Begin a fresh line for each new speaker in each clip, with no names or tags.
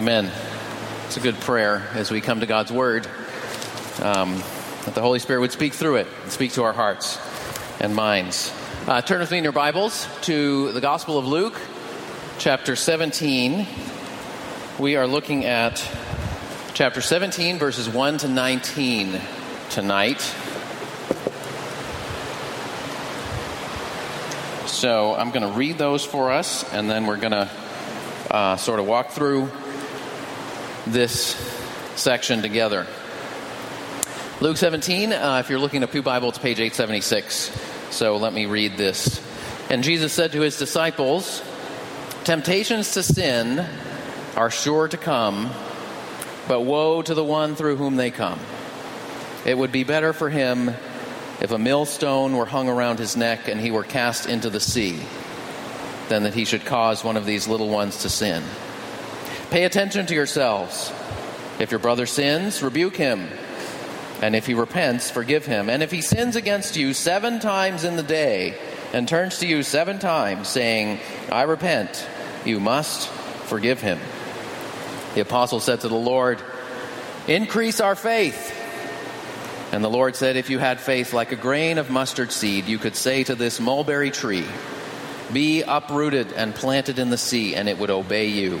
Amen. It's a good prayer as we come to God's Word. Um, that the Holy Spirit would speak through it speak to our hearts and minds. Uh, turn with me in your Bibles to the Gospel of Luke, chapter 17. We are looking at chapter 17, verses 1 to 19 tonight. So I'm going to read those for us, and then we're going to uh, sort of walk through this section together. Luke 17, uh, if you're looking at Pew Bible, it's page 876. So let me read this. And Jesus said to his disciples, Temptations to sin are sure to come, but woe to the one through whom they come. It would be better for him if a millstone were hung around his neck and he were cast into the sea than that he should cause one of these little ones to sin. Pay attention to yourselves. If your brother sins, rebuke him. And if he repents, forgive him. And if he sins against you seven times in the day and turns to you seven times, saying, I repent, you must forgive him. The apostle said to the Lord, Increase our faith. And the Lord said, If you had faith like a grain of mustard seed, you could say to this mulberry tree, Be uprooted and planted in the sea, and it would obey you.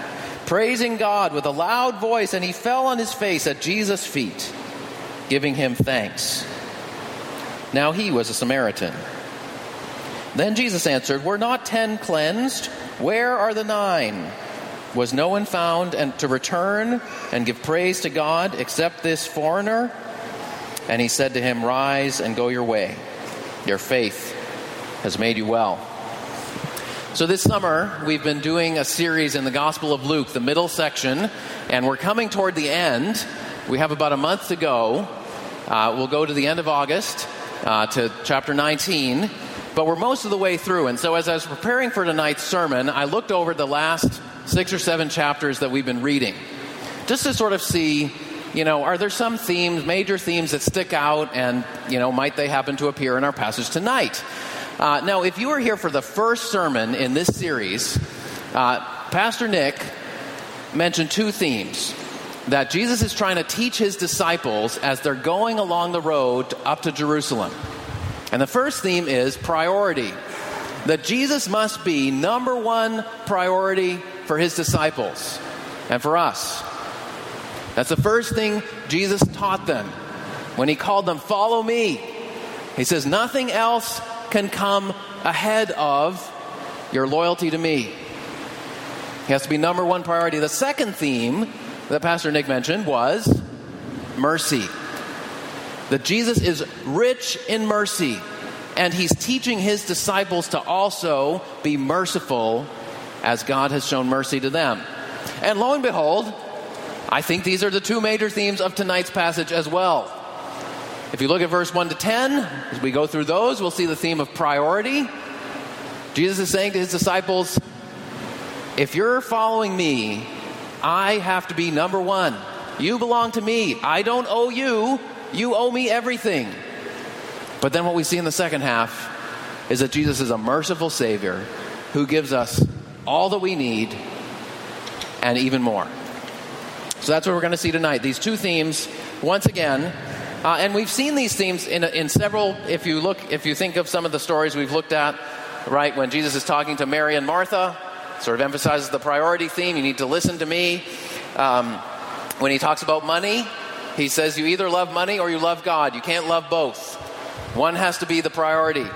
praising God with a loud voice, and he fell on his face at Jesus' feet, giving him thanks. Now he was a Samaritan. Then Jesus answered, Were not ten cleansed? Where are the nine? Was no one found and to return and give praise to God except this foreigner? And he said to him, Rise and go your way. Your faith has made you well. So, this summer, we've been doing a series in the Gospel of Luke, the middle section, and we're coming toward the end. We have about a month to go. Uh, we'll go to the end of August uh, to chapter 19, but we're most of the way through. And so, as I was preparing for tonight's sermon, I looked over the last six or seven chapters that we've been reading, just to sort of see you know, are there some themes, major themes that stick out, and, you know, might they happen to appear in our passage tonight? Uh, now, if you are here for the first sermon in this series, uh, Pastor Nick mentioned two themes that Jesus is trying to teach his disciples as they're going along the road up to Jerusalem. And the first theme is priority. That Jesus must be number one priority for his disciples and for us. That's the first thing Jesus taught them when he called them, Follow me. He says, Nothing else can come ahead of your loyalty to me. He has to be number one priority. The second theme that Pastor Nick mentioned was mercy. That Jesus is rich in mercy, and he's teaching his disciples to also be merciful as God has shown mercy to them. And lo and behold, I think these are the two major themes of tonight's passage as well. If you look at verse 1 to 10, as we go through those, we'll see the theme of priority. Jesus is saying to his disciples, If you're following me, I have to be number one. You belong to me. I don't owe you. You owe me everything. But then what we see in the second half is that Jesus is a merciful Savior who gives us all that we need and even more. So that's what we're going to see tonight. These two themes, once again, uh, and we've seen these themes in, in several, if you look, if you think of some of the stories we've looked at, right, when Jesus is talking to Mary and Martha, sort of emphasizes the priority theme. You need to listen to me. Um, When he talks about money, he says you either love money or you love God. You can't love both. One has to be the priority.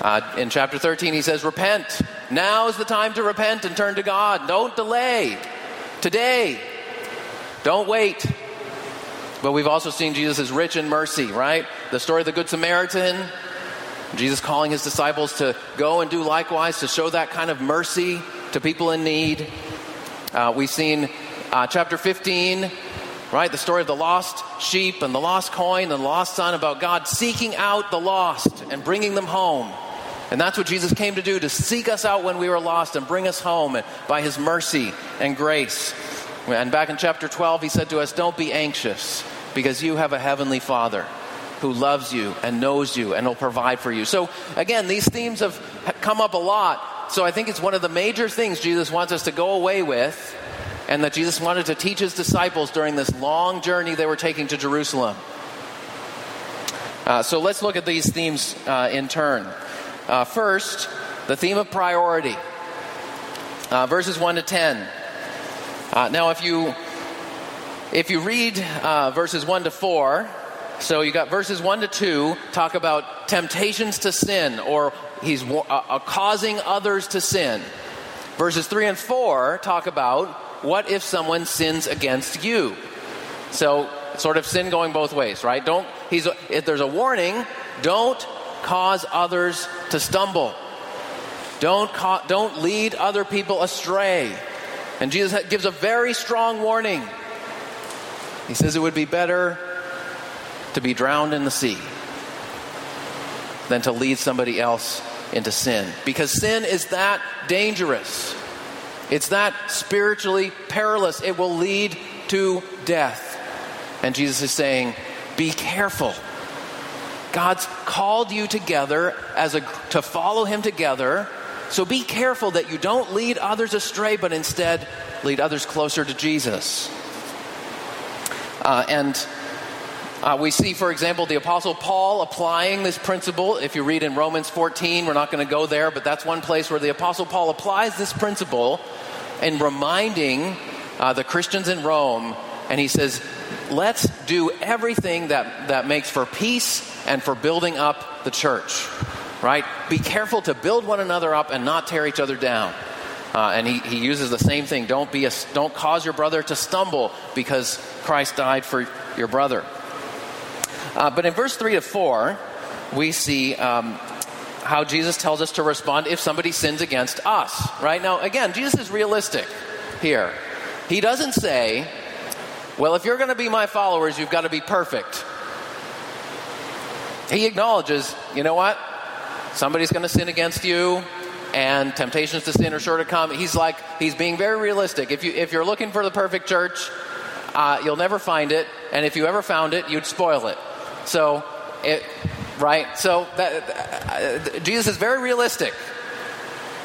Uh, in chapter 13, he says, Repent. Now is the time to repent and turn to God. Don't delay. Today. Don't wait. But we've also seen Jesus is rich in mercy, right? The story of the Good Samaritan, Jesus calling his disciples to go and do likewise, to show that kind of mercy to people in need. Uh, we've seen uh, chapter 15, right? The story of the lost sheep and the lost coin and the lost son about God seeking out the lost and bringing them home. And that's what Jesus came to do to seek us out when we were lost and bring us home by his mercy and grace. And back in chapter 12, he said to us, Don't be anxious because you have a heavenly Father who loves you and knows you and will provide for you. So, again, these themes have come up a lot. So, I think it's one of the major things Jesus wants us to go away with and that Jesus wanted to teach his disciples during this long journey they were taking to Jerusalem. Uh, so, let's look at these themes uh, in turn. Uh, first, the theme of priority, uh, verses 1 to 10. Uh, now, if you if you read uh, verses 1 to 4, so you got verses 1 to 2 talk about temptations to sin or he's uh, uh, causing others to sin. Verses 3 and 4 talk about what if someone sins against you. So sort of sin going both ways, right? Don't he's if there's a warning, don't cause others to stumble. Don't ca- don't lead other people astray. And Jesus gives a very strong warning. He says it would be better to be drowned in the sea than to lead somebody else into sin. Because sin is that dangerous. It's that spiritually perilous. It will lead to death. And Jesus is saying, be careful. God's called you together as a, to follow him together so be careful that you don't lead others astray, but instead lead others closer to Jesus. Uh, and uh, we see, for example, the Apostle Paul applying this principle. If you read in Romans 14, we're not going to go there, but that's one place where the Apostle Paul applies this principle and reminding uh, the Christians in Rome. And he says, let's do everything that, that makes for peace and for building up the church right? Be careful to build one another up and not tear each other down. Uh, and he, he uses the same thing. Don't be a, don't cause your brother to stumble because Christ died for your brother. Uh, but in verse three to four, we see um, how Jesus tells us to respond if somebody sins against us. Right now, again, Jesus is realistic here. He doesn't say, "Well, if you're going to be my followers, you've got to be perfect." He acknowledges, you know what? Somebody's going to sin against you, and temptations to sin are sure to come. He's like, he's being very realistic. If, you, if you're looking for the perfect church, uh, you'll never find it, and if you ever found it, you'd spoil it. So, it, right? So, that, uh, Jesus is very realistic.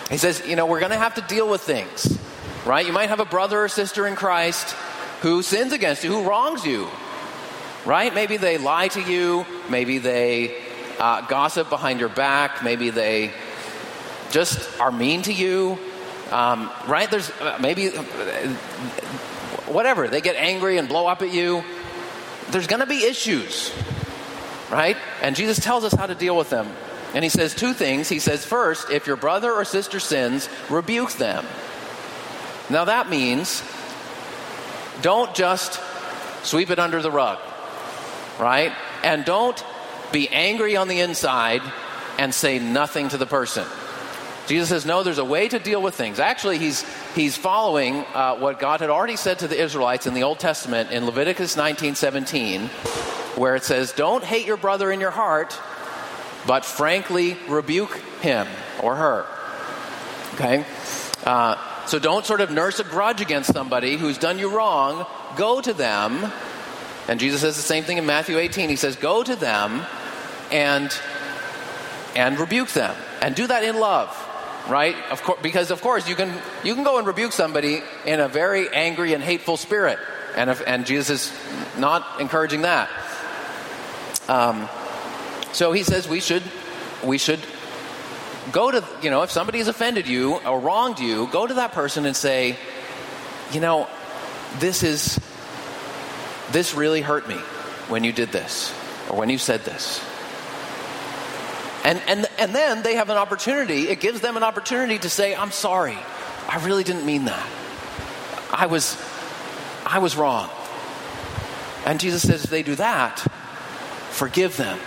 He says, you know, we're going to have to deal with things, right? You might have a brother or sister in Christ who sins against you, who wrongs you, right? Maybe they lie to you, maybe they uh, gossip behind your back. Maybe they just are mean to you. Um, right? There's uh, maybe uh, whatever. They get angry and blow up at you. There's going to be issues, right? And Jesus tells us how to deal with them. And he says two things. He says, first, if your brother or sister sins, rebuke them. Now that means don't just sweep it under the rug, right? And don't be angry on the inside and say nothing to the person. Jesus says, no, there's a way to deal with things. Actually, he's, he's following uh, what God had already said to the Israelites in the Old Testament in Leviticus 19:17, where it says, don't hate your brother in your heart, but frankly rebuke him or her. Okay? Uh, so don't sort of nurse a grudge against somebody who's done you wrong. Go to them. And Jesus says the same thing in Matthew 18. He says, go to them and and rebuke them. And do that in love right? Of course because of course you can you can go and rebuke somebody in a very angry and hateful spirit. And if, and jesus is not encouraging that. Um, so he says we should we should go to you know if somebody has offended you or wronged you go to that person and say you know this is this really hurt me when you did this or when you said this. And, and, and then they have an opportunity, it gives them an opportunity to say, I'm sorry. I really didn't mean that. I was, I was wrong. And Jesus says, if they do that, forgive them.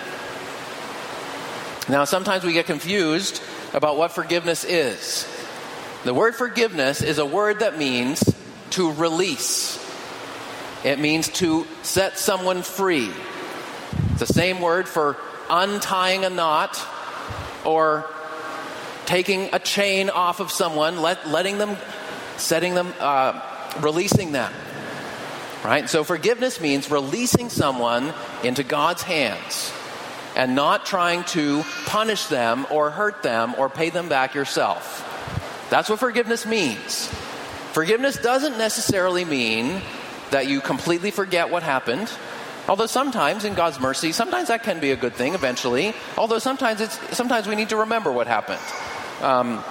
Now, sometimes we get confused about what forgiveness is. The word forgiveness is a word that means to release, it means to set someone free. It's the same word for untying a knot or taking a chain off of someone, let, letting them, setting them, uh, releasing them. Right? So forgiveness means releasing someone into God's hands and not trying to punish them or hurt them or pay them back yourself. That's what forgiveness means. Forgiveness doesn't necessarily mean that you completely forget what happened. Although sometimes in God's mercy, sometimes that can be a good thing eventually. Although sometimes it's sometimes we need to remember what happened. Um,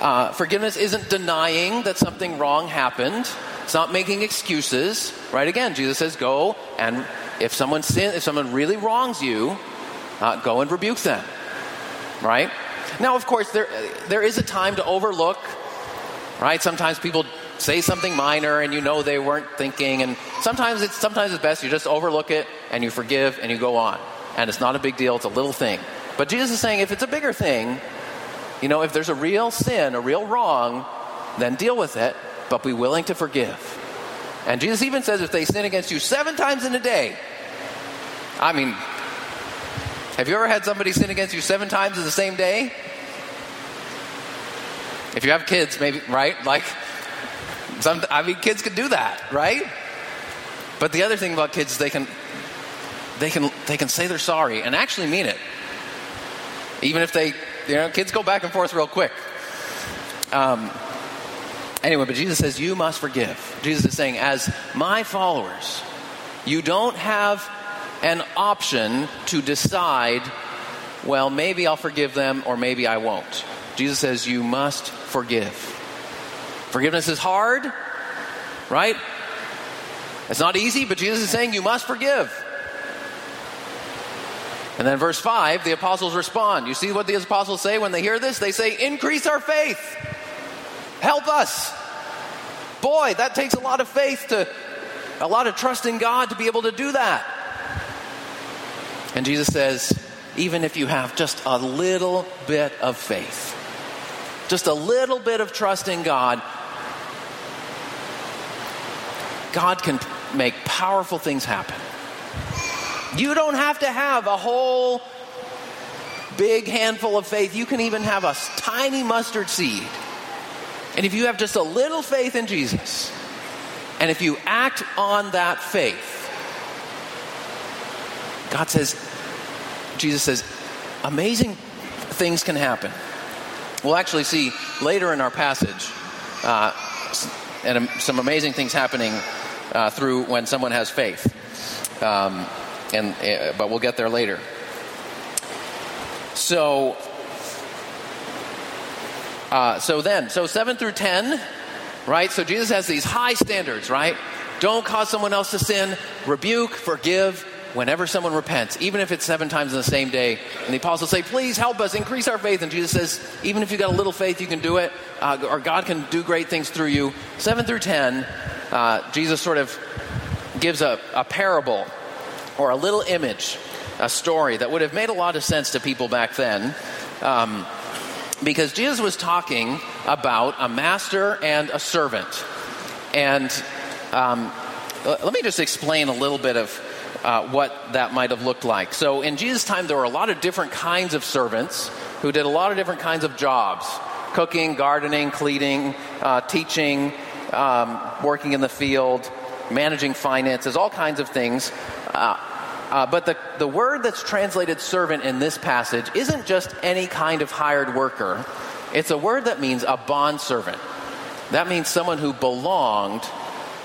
uh, forgiveness isn't denying that something wrong happened. It's not making excuses, right? Again, Jesus says, "Go and if someone sin, if someone really wrongs you, uh, go and rebuke them." Right? Now, of course, there there is a time to overlook. Right? Sometimes people say something minor and you know they weren't thinking, and sometimes it's sometimes it's best you just overlook it and you forgive and you go on, and it's not a big deal. It's a little thing. But Jesus is saying if it's a bigger thing, you know, if there's a real sin, a real wrong, then deal with it but be willing to forgive. And Jesus even says if they sin against you seven times in a day, I mean, have you ever had somebody sin against you seven times in the same day? If you have kids, maybe, right? Like, some, I mean, kids can do that, right? But the other thing about kids is they can, they can, they can say they're sorry and actually mean it. Even if they, you know, kids go back and forth real quick. Um, Anyway, but Jesus says, You must forgive. Jesus is saying, As my followers, you don't have an option to decide, well, maybe I'll forgive them or maybe I won't. Jesus says, You must forgive. Forgiveness is hard, right? It's not easy, but Jesus is saying, You must forgive. And then verse 5, the apostles respond. You see what the apostles say when they hear this? They say, Increase our faith. Help us. Boy, that takes a lot of faith to, a lot of trust in God to be able to do that. And Jesus says, even if you have just a little bit of faith, just a little bit of trust in God, God can make powerful things happen. You don't have to have a whole big handful of faith. You can even have a tiny mustard seed. And if you have just a little faith in Jesus, and if you act on that faith, God says, Jesus says, amazing things can happen. We'll actually see later in our passage uh, and some amazing things happening uh, through when someone has faith. Um, and uh, but we'll get there later. So uh, so then, so 7 through 10, right? So Jesus has these high standards, right? Don't cause someone else to sin, rebuke, forgive whenever someone repents, even if it's seven times in the same day. And the apostles say, please help us increase our faith. And Jesus says, even if you've got a little faith, you can do it, uh, or God can do great things through you. 7 through 10, uh, Jesus sort of gives a, a parable or a little image, a story that would have made a lot of sense to people back then. Um, because Jesus was talking about a master and a servant. And um, let me just explain a little bit of uh, what that might have looked like. So, in Jesus' time, there were a lot of different kinds of servants who did a lot of different kinds of jobs cooking, gardening, cleaning, uh, teaching, um, working in the field, managing finances, all kinds of things. Uh, uh, but the, the word that's translated servant in this passage isn't just any kind of hired worker, it's a word that means a bond servant. That means someone who belonged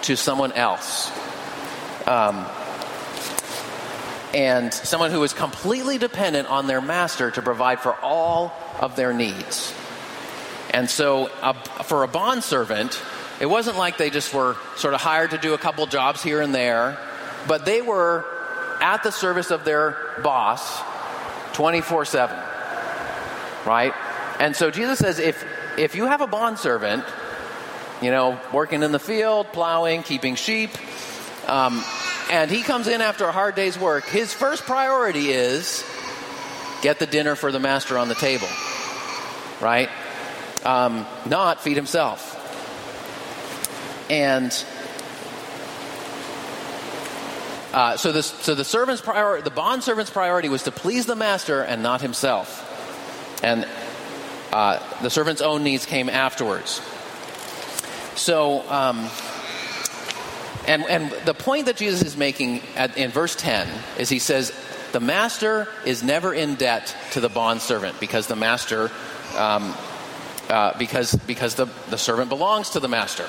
to someone else. Um, and someone who was completely dependent on their master to provide for all of their needs. And so, for a bond servant, it wasn't like they just were sort of hired to do a couple jobs here and there, but they were at the service of their boss 24 7. Right? And so Jesus says if, if you have a bondservant, you know, working in the field, plowing, keeping sheep, um, and he comes in after a hard day's work, his first priority is get the dinner for the master on the table. Right? Um, not feed himself. And uh, so, the, so the servant's priority, the bond servant's priority was to please the master and not himself. And uh, the servant's own needs came afterwards. So, um, and, and the point that Jesus is making at, in verse 10 is he says, the master is never in debt to the bond servant because the master, um, uh, because, because the, the servant belongs to the master.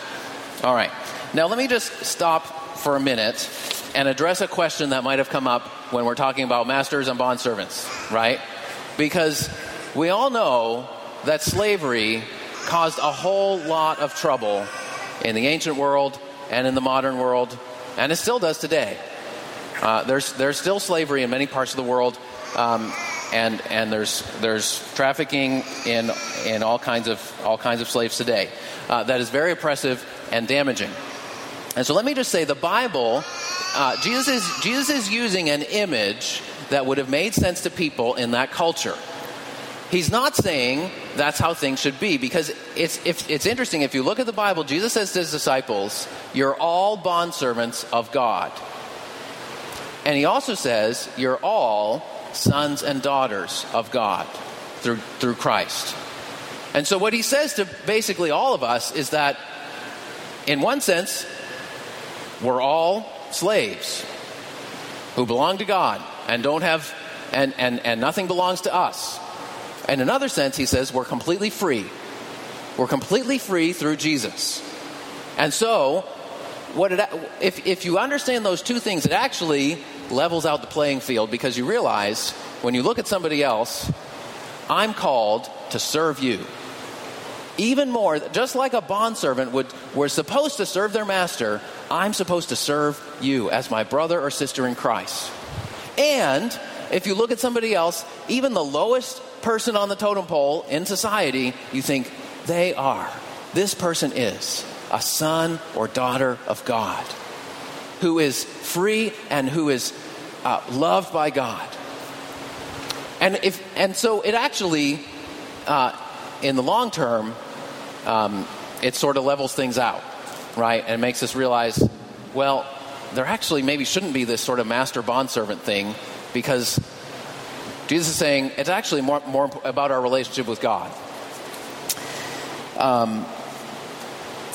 All right. Now, let me just stop for a minute and address a question that might have come up when we're talking about masters and bond servants, right? Because we all know that slavery caused a whole lot of trouble in the ancient world and in the modern world, and it still does today. Uh, there's there's still slavery in many parts of the world, um, and and there's there's trafficking in in all kinds of all kinds of slaves today. Uh, that is very oppressive and damaging. And so let me just say the Bible, uh, Jesus, is, Jesus is using an image that would have made sense to people in that culture. He's not saying that's how things should be because it's, if, it's interesting. If you look at the Bible, Jesus says to his disciples, You're all bondservants of God. And he also says, You're all sons and daughters of God through, through Christ. And so, what he says to basically all of us is that, in one sense, we're all slaves who belong to God and don't have, and, and, and nothing belongs to us. In another sense, he says we're completely free. We're completely free through Jesus. And so, what it, if, if you understand those two things, it actually levels out the playing field because you realize when you look at somebody else, I'm called to serve you. Even more, just like a bondservant would, we're supposed to serve their master, I'm supposed to serve you as my brother or sister in Christ. And if you look at somebody else, even the lowest person on the totem pole in society, you think they are. This person is a son or daughter of God who is free and who is uh, loved by God. And if and so it actually, uh, in the long term, um, it sort of levels things out right? And makes us realize, well, there actually maybe shouldn't be this sort of master bondservant thing because Jesus is saying it's actually more, more about our relationship with God. Um,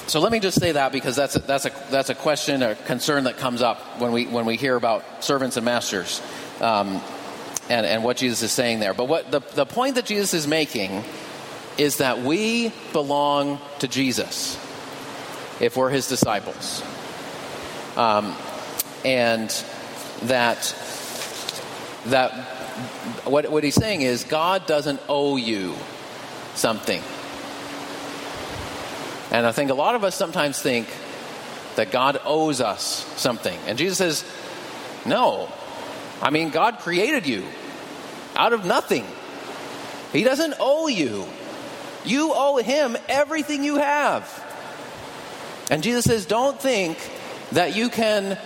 so let me just say that because that's a, that's a that's a question a concern that comes up when we when we hear about servants and masters, um, and and what Jesus is saying there. But what the the point that Jesus is making is that we belong to Jesus if we're his disciples. Um, and that that what, what he's saying is God doesn't owe you something. And I think a lot of us sometimes think that God owes us something. And Jesus says, No. I mean, God created you out of nothing. He doesn't owe you. You owe Him everything you have. And Jesus says, don't think that you can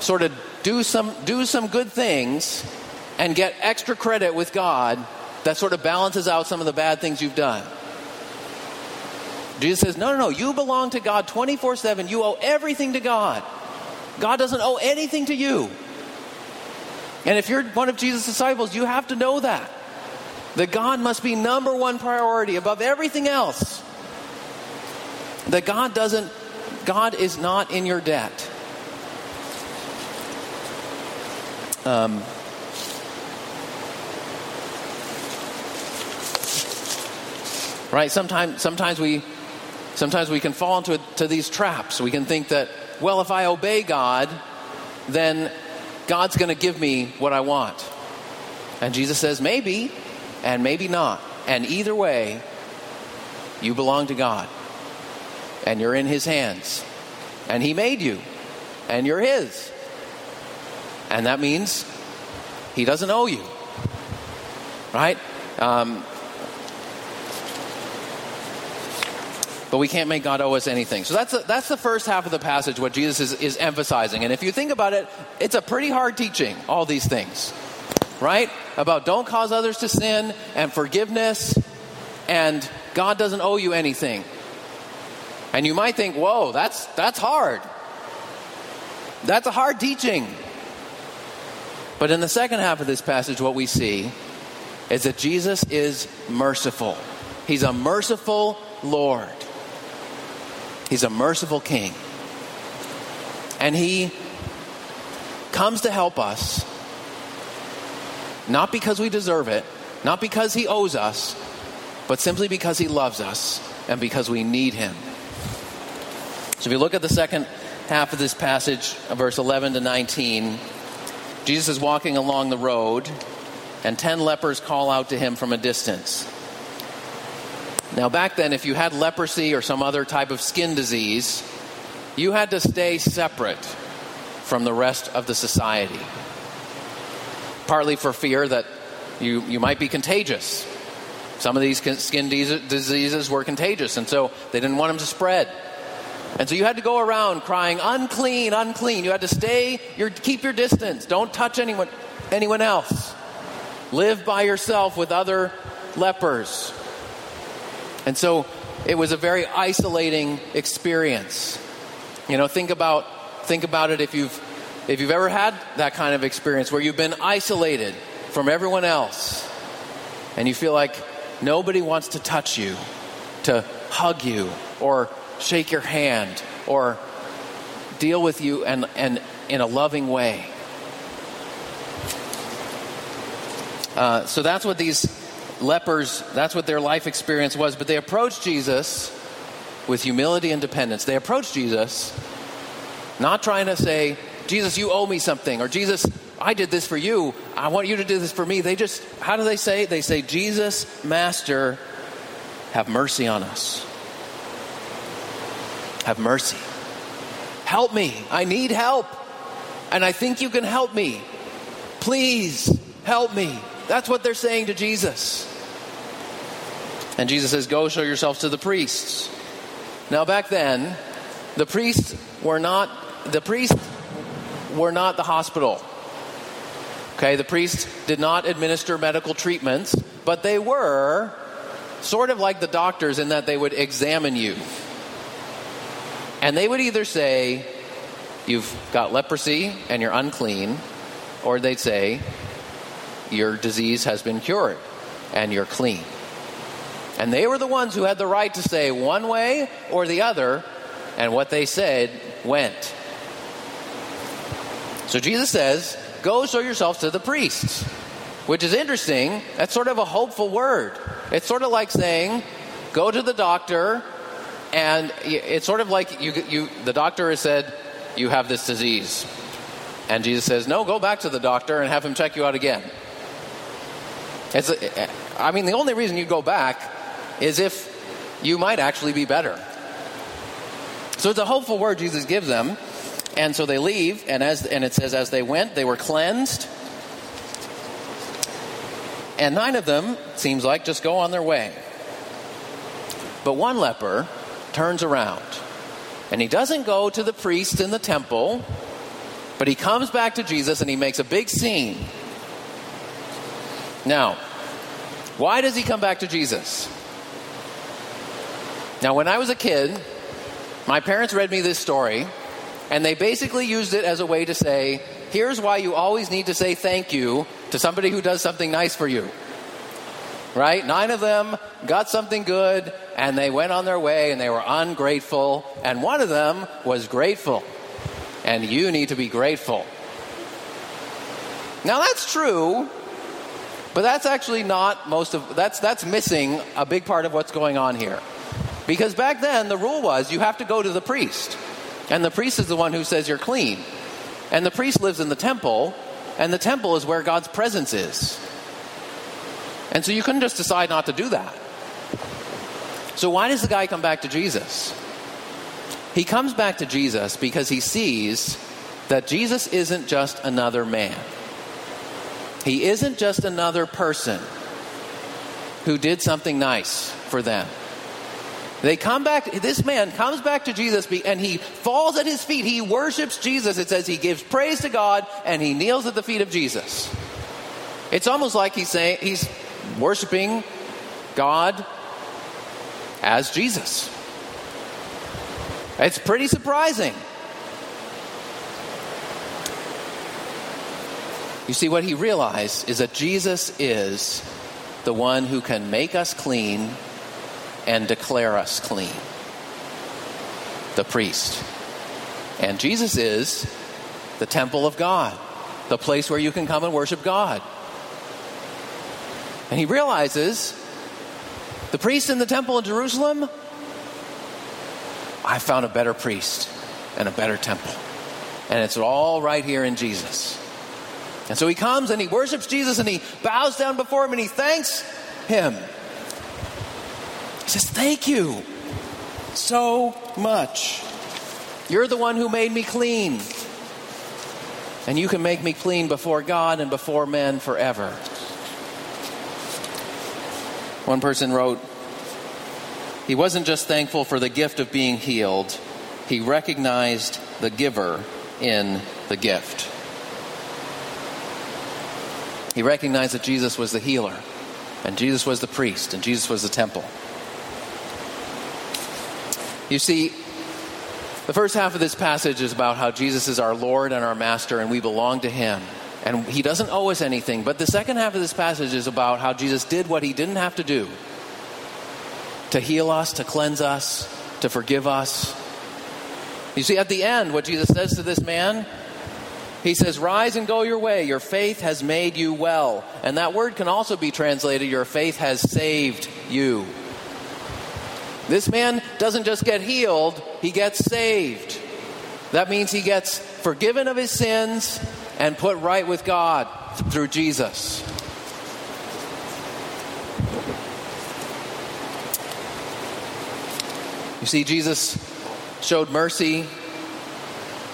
sort of do some, do some good things and get extra credit with God that sort of balances out some of the bad things you've done. Jesus says, no, no, no, you belong to God 24 7. You owe everything to God. God doesn't owe anything to you. And if you're one of Jesus' disciples, you have to know that. That God must be number one priority above everything else. That God doesn't, God is not in your debt. Um, right? Sometimes, sometimes we, sometimes we can fall into to these traps. We can think that, well, if I obey God, then God's going to give me what I want. And Jesus says, maybe, and maybe not. And either way, you belong to God. and you're in His hands. And He made you, and you're His. And that means He doesn't owe you. Right? Um, but we can't make God owe us anything. So that's the, that's the first half of the passage, what Jesus is, is emphasizing. And if you think about it, it's a pretty hard teaching, all these things, right? About don't cause others to sin and forgiveness, and God doesn't owe you anything. And you might think, whoa, that's, that's hard. That's a hard teaching. But in the second half of this passage, what we see is that Jesus is merciful. He's a merciful Lord. He's a merciful king. And he comes to help us, not because we deserve it, not because he owes us, but simply because he loves us and because we need him. So if you look at the second half of this passage, verse 11 to 19, Jesus is walking along the road, and ten lepers call out to him from a distance. Now, back then, if you had leprosy or some other type of skin disease, you had to stay separate from the rest of the society. Partly for fear that you, you might be contagious. Some of these skin diseases were contagious, and so they didn't want them to spread. And so you had to go around crying, unclean, unclean. You had to stay, your, keep your distance. Don't touch anyone, anyone else. Live by yourself with other lepers. And so it was a very isolating experience. You know, think about think about it if you've if you've ever had that kind of experience where you've been isolated from everyone else and you feel like nobody wants to touch you, to hug you or shake your hand or deal with you and, and in a loving way. Uh, so that's what these lepers, that's what their life experience was. But they approached Jesus with humility and dependence. They approached Jesus not trying to say, Jesus, you owe me something, or Jesus, I did this for you. I want you to do this for me. They just, how do they say? They say, Jesus, Master, have mercy on us. Have mercy. Help me. I need help. And I think you can help me. Please help me. That's what they're saying to Jesus. And Jesus says, Go show yourselves to the priests. Now, back then, the priests were not the priests were not the hospital. Okay, the priests did not administer medical treatments, but they were sort of like the doctors in that they would examine you. And they would either say, You've got leprosy and you're unclean, or they'd say, Your disease has been cured and you're clean. And they were the ones who had the right to say one way or the other, and what they said went. So Jesus says, Go show yourselves to the priests, which is interesting. That's sort of a hopeful word. It's sort of like saying, Go to the doctor, and it's sort of like you, you, the doctor has said, You have this disease. And Jesus says, No, go back to the doctor and have him check you out again. I mean, the only reason you go back is if you might actually be better. So it's a hopeful word Jesus gives them. And so they leave, and as and it says, as they went, they were cleansed. And nine of them, seems like, just go on their way. But one leper turns around. And he doesn't go to the priest in the temple, but he comes back to Jesus and he makes a big scene. Now, why does he come back to Jesus? Now, when I was a kid, my parents read me this story, and they basically used it as a way to say, here's why you always need to say thank you to somebody who does something nice for you. Right? Nine of them got something good, and they went on their way, and they were ungrateful, and one of them was grateful. And you need to be grateful. Now, that's true, but that's actually not most of that's that's missing a big part of what's going on here. Because back then, the rule was you have to go to the priest. And the priest is the one who says you're clean. And the priest lives in the temple, and the temple is where God's presence is. And so you couldn't just decide not to do that. So why does the guy come back to Jesus? He comes back to Jesus because he sees that Jesus isn't just another man. He isn't just another person who did something nice for them. They come back, this man comes back to Jesus and he falls at his feet. He worships Jesus. It says he gives praise to God and he kneels at the feet of Jesus. It's almost like he's saying, he's worshiping God as Jesus. It's pretty surprising. You see, what he realized is that Jesus is the one who can make us clean and declare us clean. The priest. And Jesus is the temple of God, the place where you can come and worship God. And he realizes the priest in the temple in Jerusalem, I found a better priest and a better temple. And it's all right here in Jesus. And so he comes and he worships Jesus and he bows down before him and he thanks him. Says, Thank you so much. You're the one who made me clean. And you can make me clean before God and before men forever. One person wrote, He wasn't just thankful for the gift of being healed, he recognized the giver in the gift. He recognized that Jesus was the healer, and Jesus was the priest, and Jesus was the temple. You see, the first half of this passage is about how Jesus is our Lord and our Master, and we belong to Him. And He doesn't owe us anything. But the second half of this passage is about how Jesus did what He didn't have to do to heal us, to cleanse us, to forgive us. You see, at the end, what Jesus says to this man he says, Rise and go your way. Your faith has made you well. And that word can also be translated, Your faith has saved you. This man doesn't just get healed, he gets saved. That means he gets forgiven of his sins and put right with God through Jesus. You see, Jesus showed mercy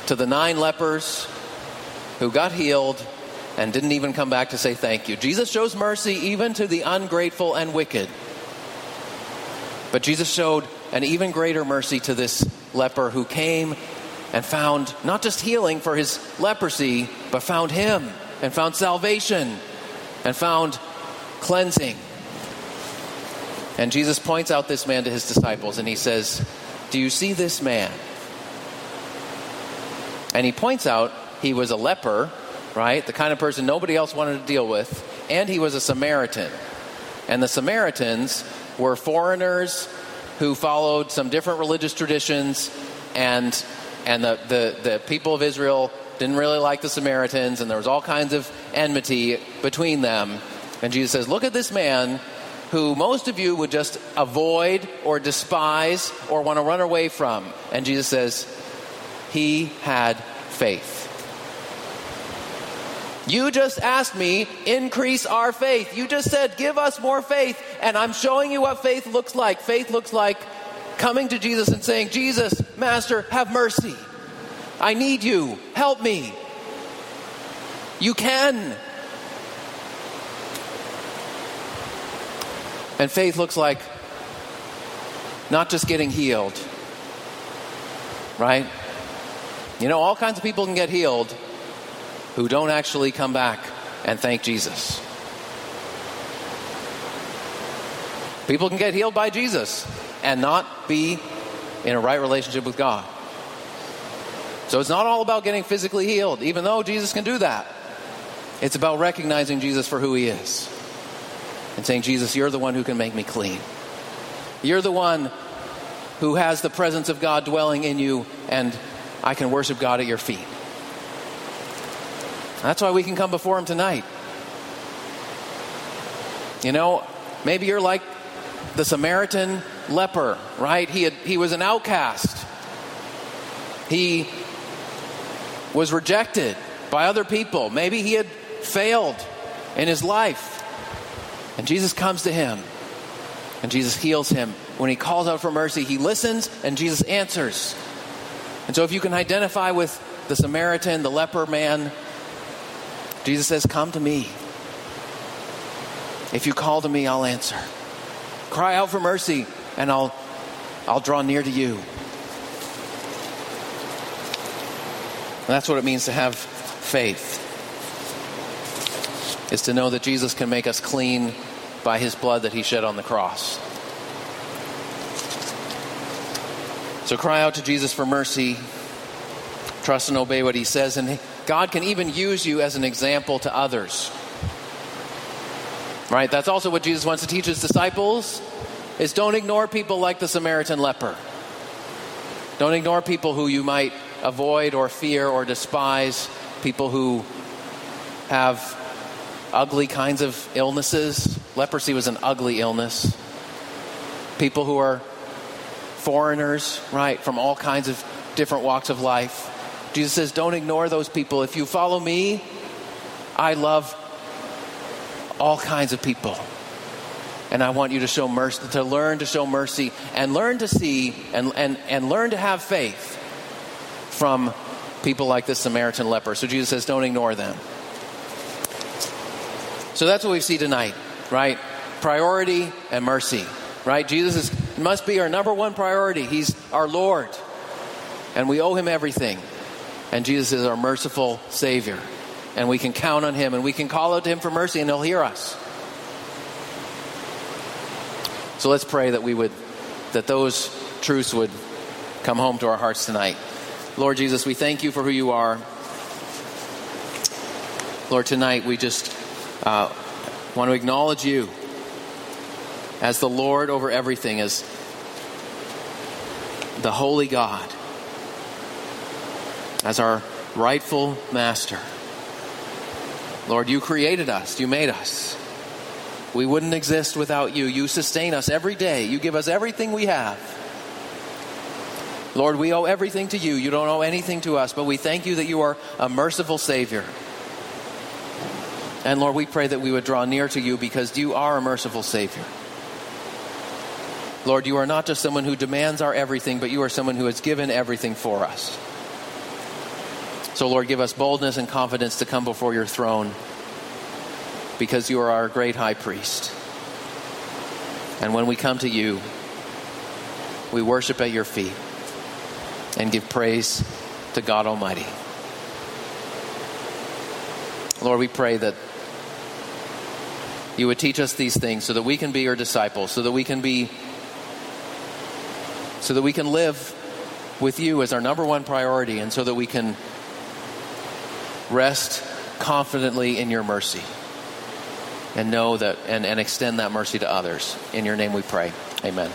to the nine lepers who got healed and didn't even come back to say thank you. Jesus shows mercy even to the ungrateful and wicked. But Jesus showed an even greater mercy to this leper who came and found not just healing for his leprosy, but found him and found salvation and found cleansing. And Jesus points out this man to his disciples and he says, Do you see this man? And he points out he was a leper, right? The kind of person nobody else wanted to deal with. And he was a Samaritan. And the Samaritans were foreigners who followed some different religious traditions. And, and the, the, the people of Israel didn't really like the Samaritans. And there was all kinds of enmity between them. And Jesus says, Look at this man who most of you would just avoid or despise or want to run away from. And Jesus says, He had faith. You just asked me, increase our faith. You just said, give us more faith. And I'm showing you what faith looks like. Faith looks like coming to Jesus and saying, Jesus, Master, have mercy. I need you. Help me. You can. And faith looks like not just getting healed, right? You know, all kinds of people can get healed, who don't actually come back and thank Jesus. People can get healed by Jesus and not be in a right relationship with God. So it's not all about getting physically healed, even though Jesus can do that. It's about recognizing Jesus for who he is and saying, Jesus, you're the one who can make me clean. You're the one who has the presence of God dwelling in you, and I can worship God at your feet. That's why we can come before Him tonight. You know, maybe you're like the Samaritan leper, right? He, had, he was an outcast. He was rejected by other people. Maybe he had failed in his life. And Jesus comes to him, and Jesus heals him. When he calls out for mercy, he listens, and Jesus answers. And so if you can identify with the Samaritan, the leper man, Jesus says, Come to me. If you call to me, I'll answer. Cry out for mercy, and I'll, I'll draw near to you. And that's what it means to have faith. Is to know that Jesus can make us clean by his blood that he shed on the cross. So cry out to Jesus for mercy. Trust and obey what he says. And God can even use you as an example to others. Right? That's also what Jesus wants to teach his disciples is don't ignore people like the Samaritan leper. Don't ignore people who you might avoid or fear or despise, people who have ugly kinds of illnesses. Leprosy was an ugly illness. People who are foreigners, right, from all kinds of different walks of life. Jesus says, Don't ignore those people. If you follow me, I love all kinds of people. And I want you to show mercy, to learn to show mercy and learn to see and, and, and learn to have faith from people like this Samaritan leper. So Jesus says, don't ignore them. So that's what we see tonight, right? Priority and mercy, right? Jesus is, must be our number one priority. He's our Lord, and we owe him everything. And Jesus is our merciful Savior. And we can count on him and we can call out to him for mercy and he'll hear us. So let's pray that we would that those truths would come home to our hearts tonight. Lord Jesus, we thank you for who you are. Lord, tonight we just uh, want to acknowledge you as the Lord over everything, as the holy God, as our rightful master. Lord, you created us, you made us. We wouldn't exist without you. You sustain us every day, you give us everything we have. Lord, we owe everything to you. You don't owe anything to us, but we thank you that you are a merciful Savior. And Lord, we pray that we would draw near to you because you are a merciful Savior. Lord, you are not just someone who demands our everything, but you are someone who has given everything for us. So, Lord, give us boldness and confidence to come before your throne because you are our great high priest. And when we come to you, we worship at your feet and give praise to God Almighty. Lord, we pray that you would teach us these things so that we can be your disciples, so that we can be, so that we can live with you as our number one priority, and so that we can rest confidently in your mercy and know that and, and extend that mercy to others. In your name we pray. Amen.